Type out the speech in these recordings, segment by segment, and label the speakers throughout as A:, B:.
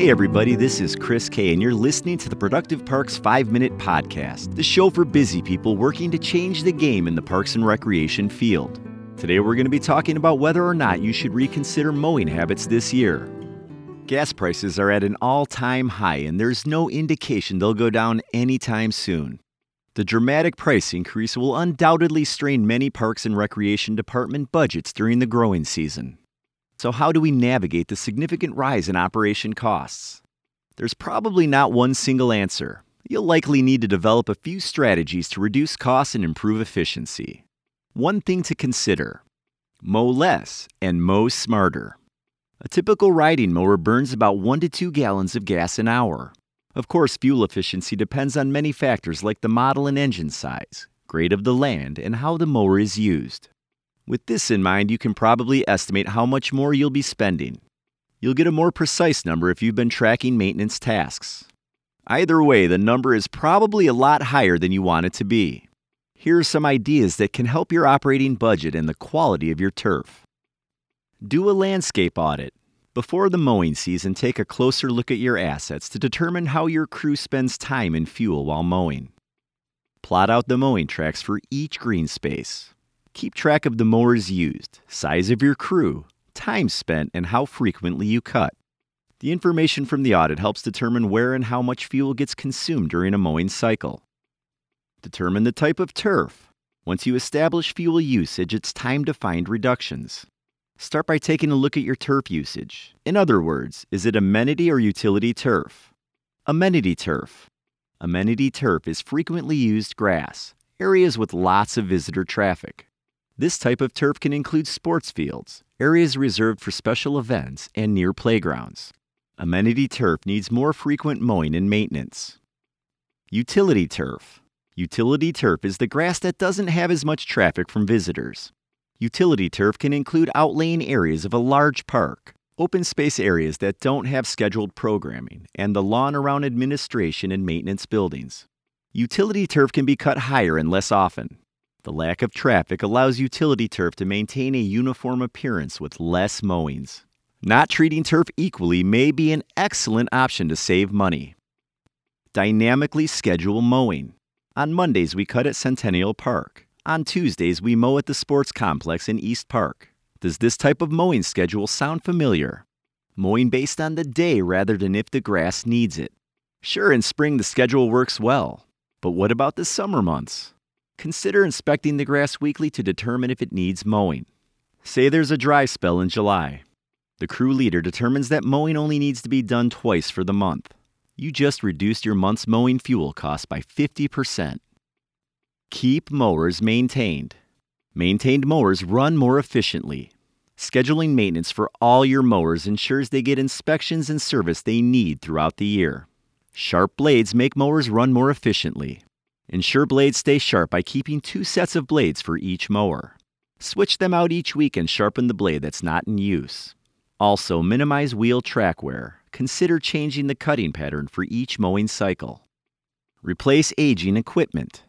A: Hey, everybody, this is Chris Kay, and you're listening to the Productive Parks 5 Minute Podcast, the show for busy people working to change the game in the parks and recreation field. Today, we're going to be talking about whether or not you should reconsider mowing habits this year. Gas prices are at an all time high, and there's no indication they'll go down anytime soon. The dramatic price increase will undoubtedly strain many parks and recreation department budgets during the growing season. So, how do we navigate the significant rise in operation costs? There's probably not one single answer. You'll likely need to develop a few strategies to reduce costs and improve efficiency. One thing to consider mow less and mow smarter. A typical riding mower burns about 1 to 2 gallons of gas an hour. Of course, fuel efficiency depends on many factors like the model and engine size, grade of the land, and how the mower is used. With this in mind, you can probably estimate how much more you'll be spending. You'll get a more precise number if you've been tracking maintenance tasks. Either way, the number is probably a lot higher than you want it to be. Here are some ideas that can help your operating budget and the quality of your turf. Do a landscape audit. Before the mowing season, take a closer look at your assets to determine how your crew spends time and fuel while mowing. Plot out the mowing tracks for each green space. Keep track of the mowers used, size of your crew, time spent, and how frequently you cut. The information from the audit helps determine where and how much fuel gets consumed during a mowing cycle. Determine the type of turf. Once you establish fuel usage, it's time to find reductions. Start by taking a look at your turf usage. In other words, is it amenity or utility turf? Amenity turf. Amenity turf is frequently used grass, areas with lots of visitor traffic. This type of turf can include sports fields, areas reserved for special events, and near playgrounds. Amenity turf needs more frequent mowing and maintenance. Utility turf. Utility turf is the grass that doesn't have as much traffic from visitors. Utility turf can include outlaying areas of a large park, open space areas that don't have scheduled programming, and the lawn around administration and maintenance buildings. Utility turf can be cut higher and less often, the lack of traffic allows utility turf to maintain a uniform appearance with less mowings. Not treating turf equally may be an excellent option to save money. Dynamically schedule mowing. On Mondays, we cut at Centennial Park. On Tuesdays, we mow at the sports complex in East Park. Does this type of mowing schedule sound familiar? Mowing based on the day rather than if the grass needs it. Sure, in spring the schedule works well, but what about the summer months? Consider inspecting the grass weekly to determine if it needs mowing. Say there's a dry spell in July. The crew leader determines that mowing only needs to be done twice for the month. You just reduced your month's mowing fuel cost by 50%. Keep mowers maintained. Maintained mowers run more efficiently. Scheduling maintenance for all your mowers ensures they get inspections and service they need throughout the year. Sharp blades make mowers run more efficiently. Ensure blades stay sharp by keeping two sets of blades for each mower. Switch them out each week and sharpen the blade that's not in use. Also, minimize wheel track wear. Consider changing the cutting pattern for each mowing cycle. Replace aging equipment.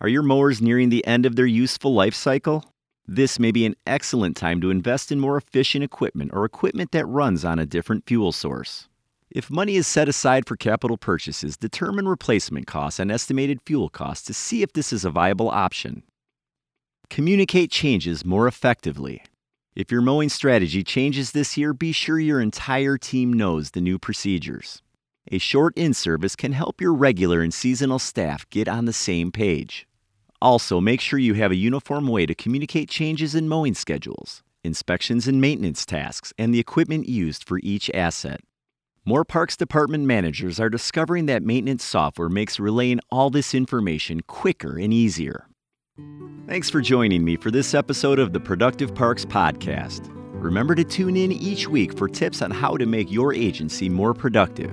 A: Are your mowers nearing the end of their useful life cycle? This may be an excellent time to invest in more efficient equipment or equipment that runs on a different fuel source. If money is set aside for capital purchases, determine replacement costs and estimated fuel costs to see if this is a viable option. Communicate changes more effectively. If your mowing strategy changes this year, be sure your entire team knows the new procedures. A short in service can help your regular and seasonal staff get on the same page. Also, make sure you have a uniform way to communicate changes in mowing schedules, inspections and maintenance tasks, and the equipment used for each asset. More Parks Department managers are discovering that maintenance software makes relaying all this information quicker and easier. Thanks for joining me for this episode of the Productive Parks Podcast. Remember to tune in each week for tips on how to make your agency more productive.